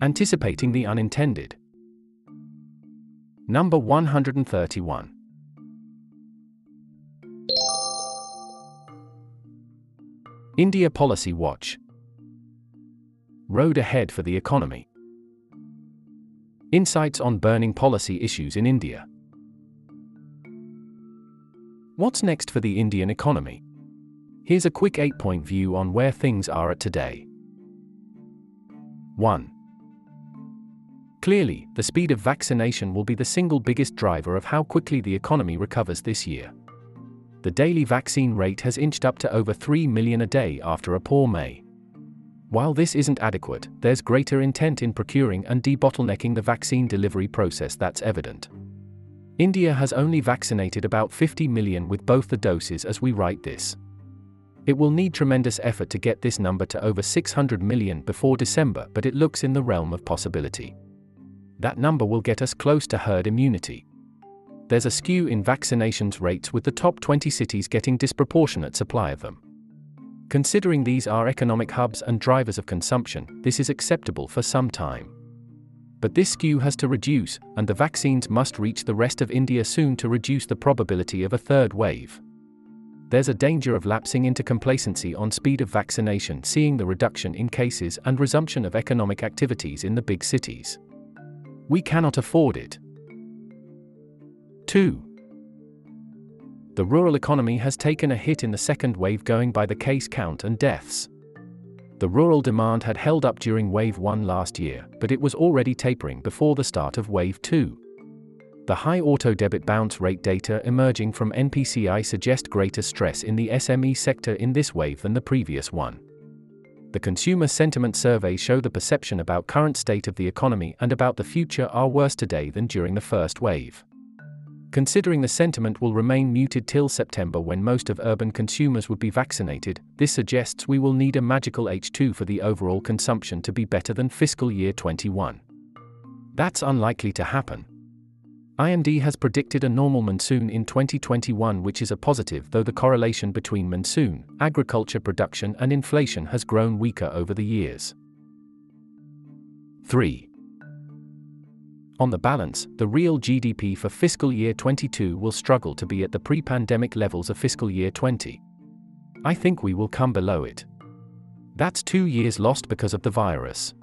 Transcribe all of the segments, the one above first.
Anticipating the unintended. Number 131. India Policy Watch. Road ahead for the economy. Insights on burning policy issues in India. What's next for the Indian economy? Here's a quick 8 point view on where things are at today. 1. Clearly, the speed of vaccination will be the single biggest driver of how quickly the economy recovers this year. The daily vaccine rate has inched up to over 3 million a day after a poor May. While this isn't adequate, there's greater intent in procuring and debottlenecking the vaccine delivery process that's evident. India has only vaccinated about 50 million with both the doses as we write this. It will need tremendous effort to get this number to over 600 million before December, but it looks in the realm of possibility. That number will get us close to herd immunity. There's a skew in vaccinations rates with the top 20 cities getting disproportionate supply of them. Considering these are economic hubs and drivers of consumption, this is acceptable for some time. But this skew has to reduce, and the vaccines must reach the rest of India soon to reduce the probability of a third wave. There's a danger of lapsing into complacency on speed of vaccination, seeing the reduction in cases and resumption of economic activities in the big cities. We cannot afford it. 2. The rural economy has taken a hit in the second wave going by the case count and deaths. The rural demand had held up during wave 1 last year, but it was already tapering before the start of wave 2. The high auto debit bounce rate data emerging from NPCI suggest greater stress in the SME sector in this wave than the previous one. The consumer sentiment surveys show the perception about current state of the economy and about the future are worse today than during the first wave. Considering the sentiment will remain muted till September when most of urban consumers would be vaccinated, this suggests we will need a magical H2 for the overall consumption to be better than fiscal year 21. That's unlikely to happen. IMD has predicted a normal monsoon in 2021, which is a positive, though the correlation between monsoon, agriculture production, and inflation has grown weaker over the years. 3. On the balance, the real GDP for fiscal year 22 will struggle to be at the pre pandemic levels of fiscal year 20. I think we will come below it. That's two years lost because of the virus.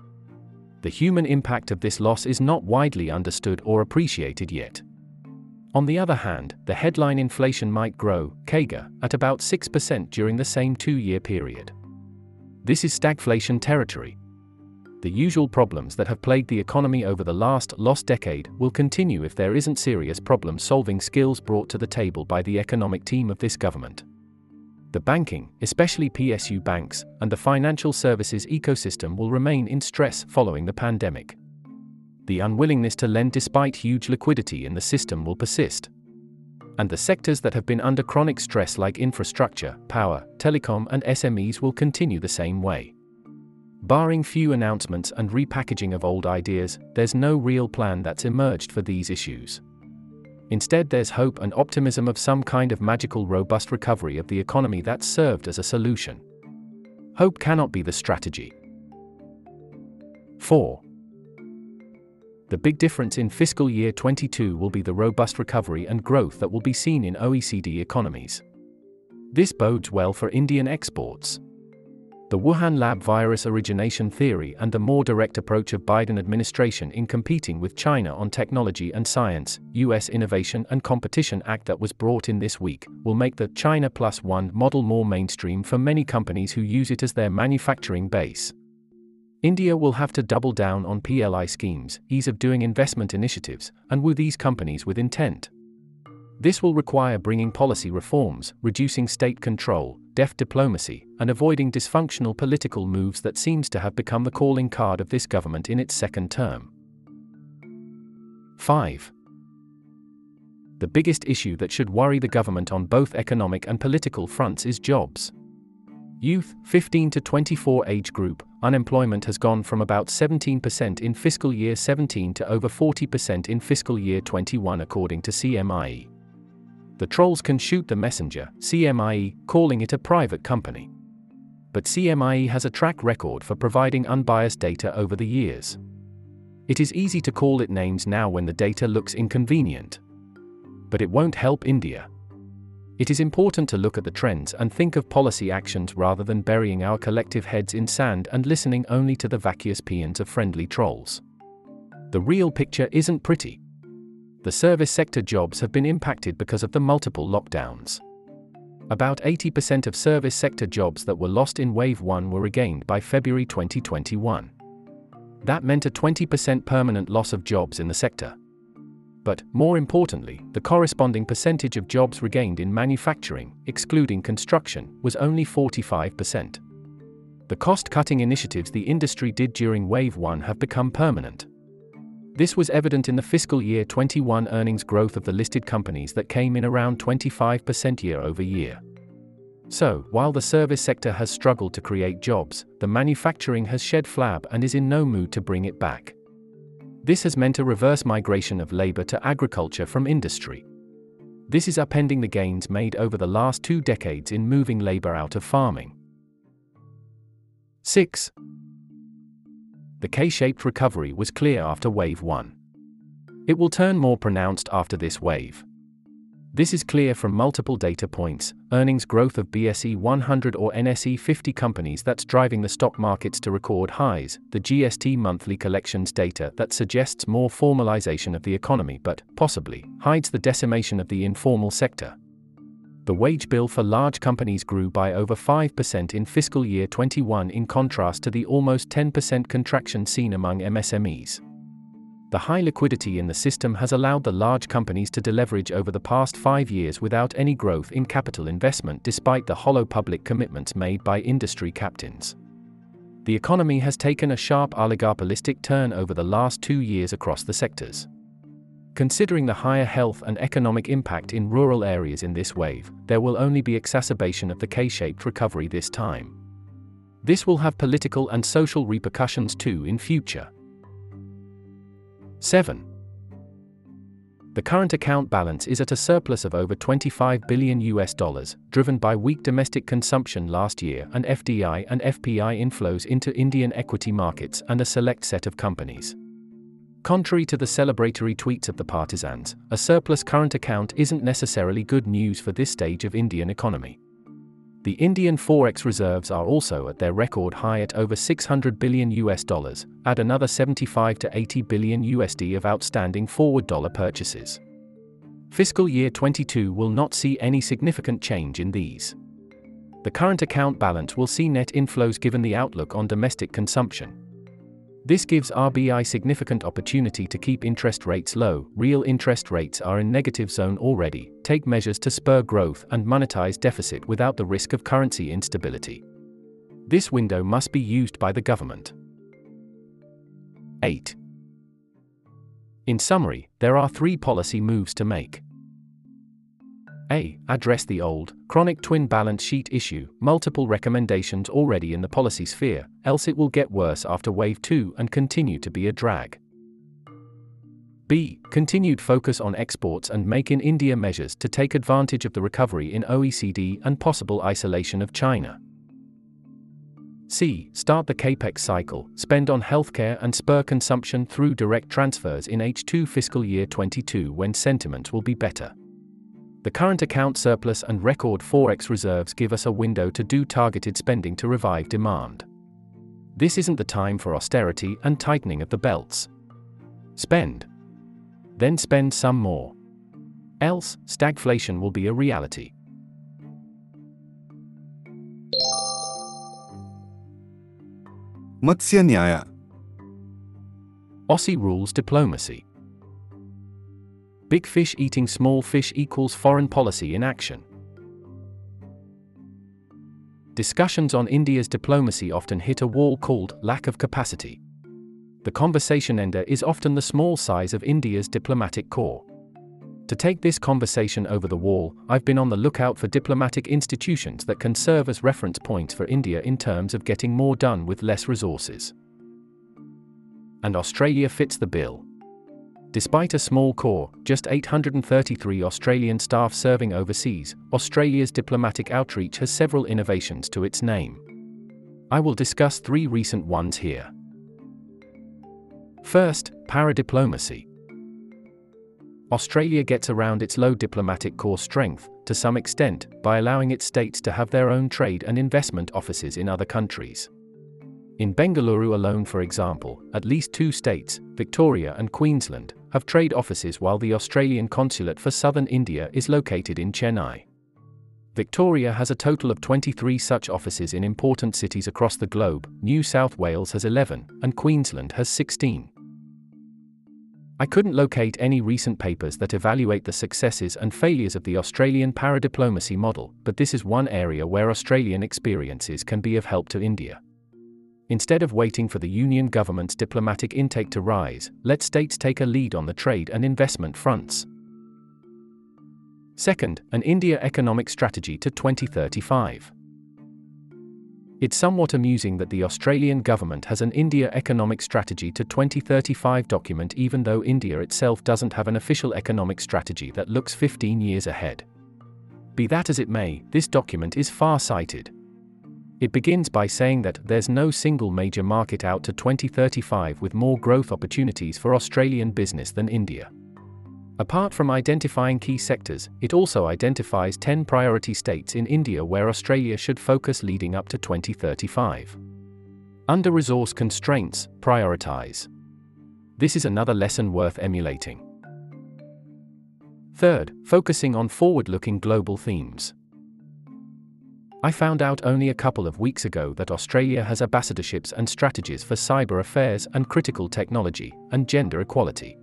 The human impact of this loss is not widely understood or appreciated yet. On the other hand, the headline inflation might grow, CAGR, at about 6% during the same two year period. This is stagflation territory, the usual problems that have plagued the economy over the last lost decade will continue if there isn't serious problem solving skills brought to the table by the economic team of this government. The banking, especially PSU banks, and the financial services ecosystem will remain in stress following the pandemic. The unwillingness to lend despite huge liquidity in the system will persist. And the sectors that have been under chronic stress, like infrastructure, power, telecom, and SMEs, will continue the same way. Barring few announcements and repackaging of old ideas, there's no real plan that's emerged for these issues. Instead, there's hope and optimism of some kind of magical, robust recovery of the economy that's served as a solution. Hope cannot be the strategy. 4. The big difference in fiscal year 22 will be the robust recovery and growth that will be seen in OECD economies. This bodes well for Indian exports. The Wuhan lab virus origination theory and the more direct approach of Biden administration in competing with China on technology and science, US Innovation and Competition Act that was brought in this week, will make the China Plus One model more mainstream for many companies who use it as their manufacturing base. India will have to double down on PLI schemes, ease of doing investment initiatives, and woo these companies with intent. This will require bringing policy reforms, reducing state control, deft diplomacy, and avoiding dysfunctional political moves that seems to have become the calling card of this government in its second term. 5. The biggest issue that should worry the government on both economic and political fronts is jobs. Youth, 15 to 24 age group, unemployment has gone from about 17% in fiscal year 17 to over 40% in fiscal year 21 according to CMIE the trolls can shoot the messenger, CMIE, calling it a private company. But CMIE has a track record for providing unbiased data over the years. It is easy to call it names now when the data looks inconvenient. But it won't help India. It is important to look at the trends and think of policy actions rather than burying our collective heads in sand and listening only to the vacuous paeans of friendly trolls. The real picture isn't pretty. The service sector jobs have been impacted because of the multiple lockdowns. About 80% of service sector jobs that were lost in Wave 1 were regained by February 2021. That meant a 20% permanent loss of jobs in the sector. But, more importantly, the corresponding percentage of jobs regained in manufacturing, excluding construction, was only 45%. The cost cutting initiatives the industry did during Wave 1 have become permanent. This was evident in the fiscal year 21 earnings growth of the listed companies that came in around 25% year over year. So, while the service sector has struggled to create jobs, the manufacturing has shed flab and is in no mood to bring it back. This has meant a reverse migration of labor to agriculture from industry. This is upending the gains made over the last two decades in moving labor out of farming. 6. The K shaped recovery was clear after Wave 1. It will turn more pronounced after this wave. This is clear from multiple data points earnings growth of BSE 100 or NSE 50 companies that's driving the stock markets to record highs, the GST monthly collections data that suggests more formalization of the economy but, possibly, hides the decimation of the informal sector. The wage bill for large companies grew by over 5% in fiscal year 21 in contrast to the almost 10% contraction seen among MSMEs the high liquidity in the system has allowed the large companies to deleverage over the past five years without any growth in capital investment despite the hollow public commitments made by industry captains. The economy has taken a sharp oligopolistic turn over the last two years across the sectors. Considering the higher health and economic impact in rural areas in this wave, there will only be exacerbation of the K shaped recovery this time. This will have political and social repercussions too in future. 7. The current account balance is at a surplus of over 25 billion US dollars, driven by weak domestic consumption last year and FDI and FPI inflows into Indian equity markets and a select set of companies. Contrary to the celebratory tweets of the partisans, a surplus current account isn't necessarily good news for this stage of Indian economy. The Indian forex reserves are also at their record high at over 600 billion US dollars, add another 75 to 80 billion USD of outstanding forward dollar purchases. Fiscal year 22 will not see any significant change in these. The current account balance will see net inflows given the outlook on domestic consumption. This gives RBI significant opportunity to keep interest rates low. Real interest rates are in negative zone already. Take measures to spur growth and monetize deficit without the risk of currency instability. This window must be used by the government. 8. In summary, there are three policy moves to make. A. Address the old, chronic twin balance sheet issue, multiple recommendations already in the policy sphere, else it will get worse after Wave 2 and continue to be a drag. B. Continued focus on exports and Make in India measures to take advantage of the recovery in OECD and possible isolation of China. C. Start the capex cycle, spend on healthcare and spur consumption through direct transfers in H2 fiscal year 22 when sentiment will be better. The current account surplus and record forex reserves give us a window to do targeted spending to revive demand. This isn't the time for austerity and tightening of the belts. Spend. Then spend some more. Else, stagflation will be a reality. Matsya Nyaya Aussie rules diplomacy. Big fish eating small fish equals foreign policy in action. Discussions on India's diplomacy often hit a wall called lack of capacity. The conversation ender is often the small size of India's diplomatic corps. To take this conversation over the wall, I've been on the lookout for diplomatic institutions that can serve as reference points for India in terms of getting more done with less resources. And Australia fits the bill. Despite a small corps, just 833 Australian staff serving overseas, Australia's diplomatic outreach has several innovations to its name. I will discuss three recent ones here. First, paradiplomacy. Australia gets around its low diplomatic core strength, to some extent, by allowing its states to have their own trade and investment offices in other countries. In Bengaluru alone, for example, at least two states, Victoria and Queensland, have trade offices while the Australian consulate for southern India is located in Chennai. Victoria has a total of 23 such offices in important cities across the globe, New South Wales has 11, and Queensland has 16. I couldn't locate any recent papers that evaluate the successes and failures of the Australian paradiplomacy model, but this is one area where Australian experiences can be of help to India. Instead of waiting for the Union government's diplomatic intake to rise, let states take a lead on the trade and investment fronts. Second, an India economic strategy to 2035. It's somewhat amusing that the Australian government has an India Economic Strategy to 2035 document even though India itself doesn't have an official economic strategy that looks 15 years ahead. Be that as it may, this document is far sighted. It begins by saying that there's no single major market out to 2035 with more growth opportunities for Australian business than India. Apart from identifying key sectors, it also identifies 10 priority states in India where Australia should focus leading up to 2035. Under resource constraints, prioritize. This is another lesson worth emulating. Third, focusing on forward looking global themes. I found out only a couple of weeks ago that Australia has ambassadorships and strategies for cyber affairs and critical technology, and gender equality.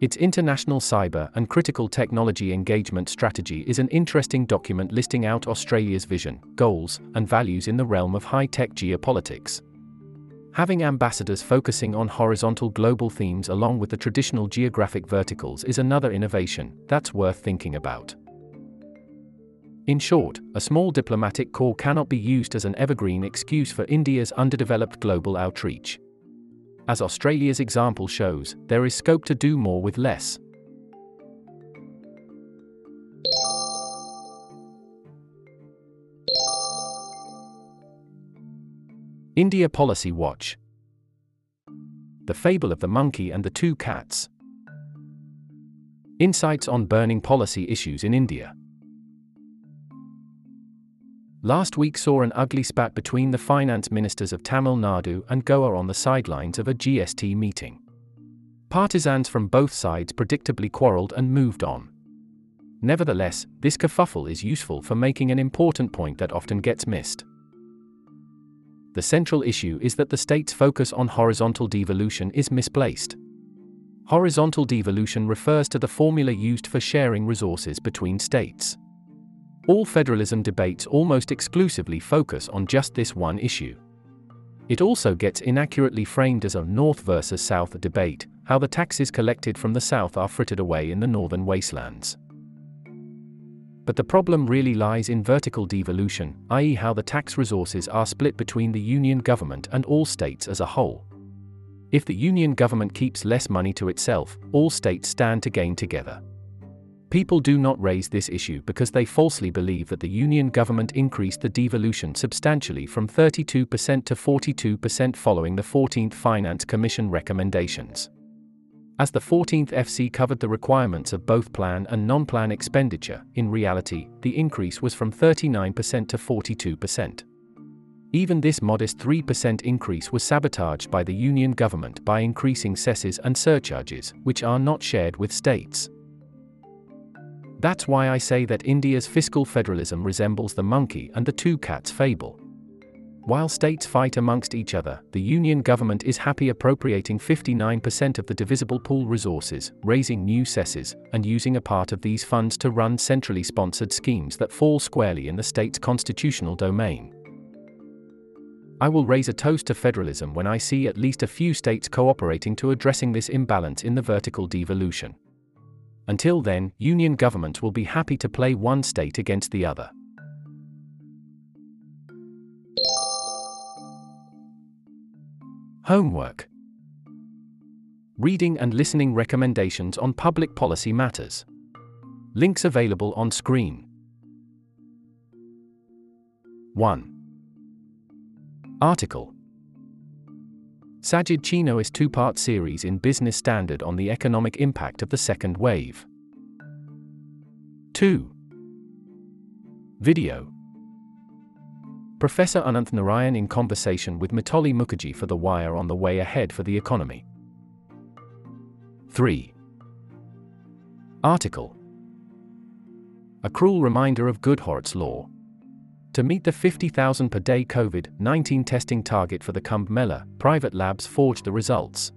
Its International Cyber and Critical Technology Engagement Strategy is an interesting document listing out Australia's vision, goals, and values in the realm of high tech geopolitics. Having ambassadors focusing on horizontal global themes along with the traditional geographic verticals is another innovation that's worth thinking about. In short, a small diplomatic corps cannot be used as an evergreen excuse for India's underdeveloped global outreach. As Australia's example shows, there is scope to do more with less. India Policy Watch The Fable of the Monkey and the Two Cats. Insights on burning policy issues in India. Last week saw an ugly spat between the finance ministers of Tamil Nadu and Goa on the sidelines of a GST meeting. Partisans from both sides predictably quarreled and moved on. Nevertheless, this kerfuffle is useful for making an important point that often gets missed. The central issue is that the state's focus on horizontal devolution is misplaced. Horizontal devolution refers to the formula used for sharing resources between states. All federalism debates almost exclusively focus on just this one issue. It also gets inaccurately framed as a North versus South debate, how the taxes collected from the South are frittered away in the northern wastelands. But the problem really lies in vertical devolution, i.e., how the tax resources are split between the Union government and all states as a whole. If the Union government keeps less money to itself, all states stand to gain together. People do not raise this issue because they falsely believe that the Union government increased the devolution substantially from 32% to 42% following the 14th Finance Commission recommendations. As the 14th FC covered the requirements of both plan and non plan expenditure, in reality, the increase was from 39% to 42%. Even this modest 3% increase was sabotaged by the Union government by increasing cesses and surcharges, which are not shared with states. That's why I say that India's fiscal federalism resembles the monkey and the two cats fable. While states fight amongst each other, the Union government is happy appropriating 59% of the divisible pool resources, raising new cesses, and using a part of these funds to run centrally sponsored schemes that fall squarely in the state's constitutional domain. I will raise a toast to federalism when I see at least a few states cooperating to addressing this imbalance in the vertical devolution. Until then, union government will be happy to play one state against the other. Homework Reading and listening recommendations on public policy matters. Links available on screen. 1. Article Sajjid Chinoy's two part series in Business Standard on the economic impact of the second wave. 2. Video Professor Ananth Narayan in conversation with Mitali Mukherjee for The Wire on the way ahead for the economy. 3. Article A cruel reminder of Goodhart's Law. To meet the 50,000 per day COVID 19 testing target for the Kumbh Mela, private labs forged the results.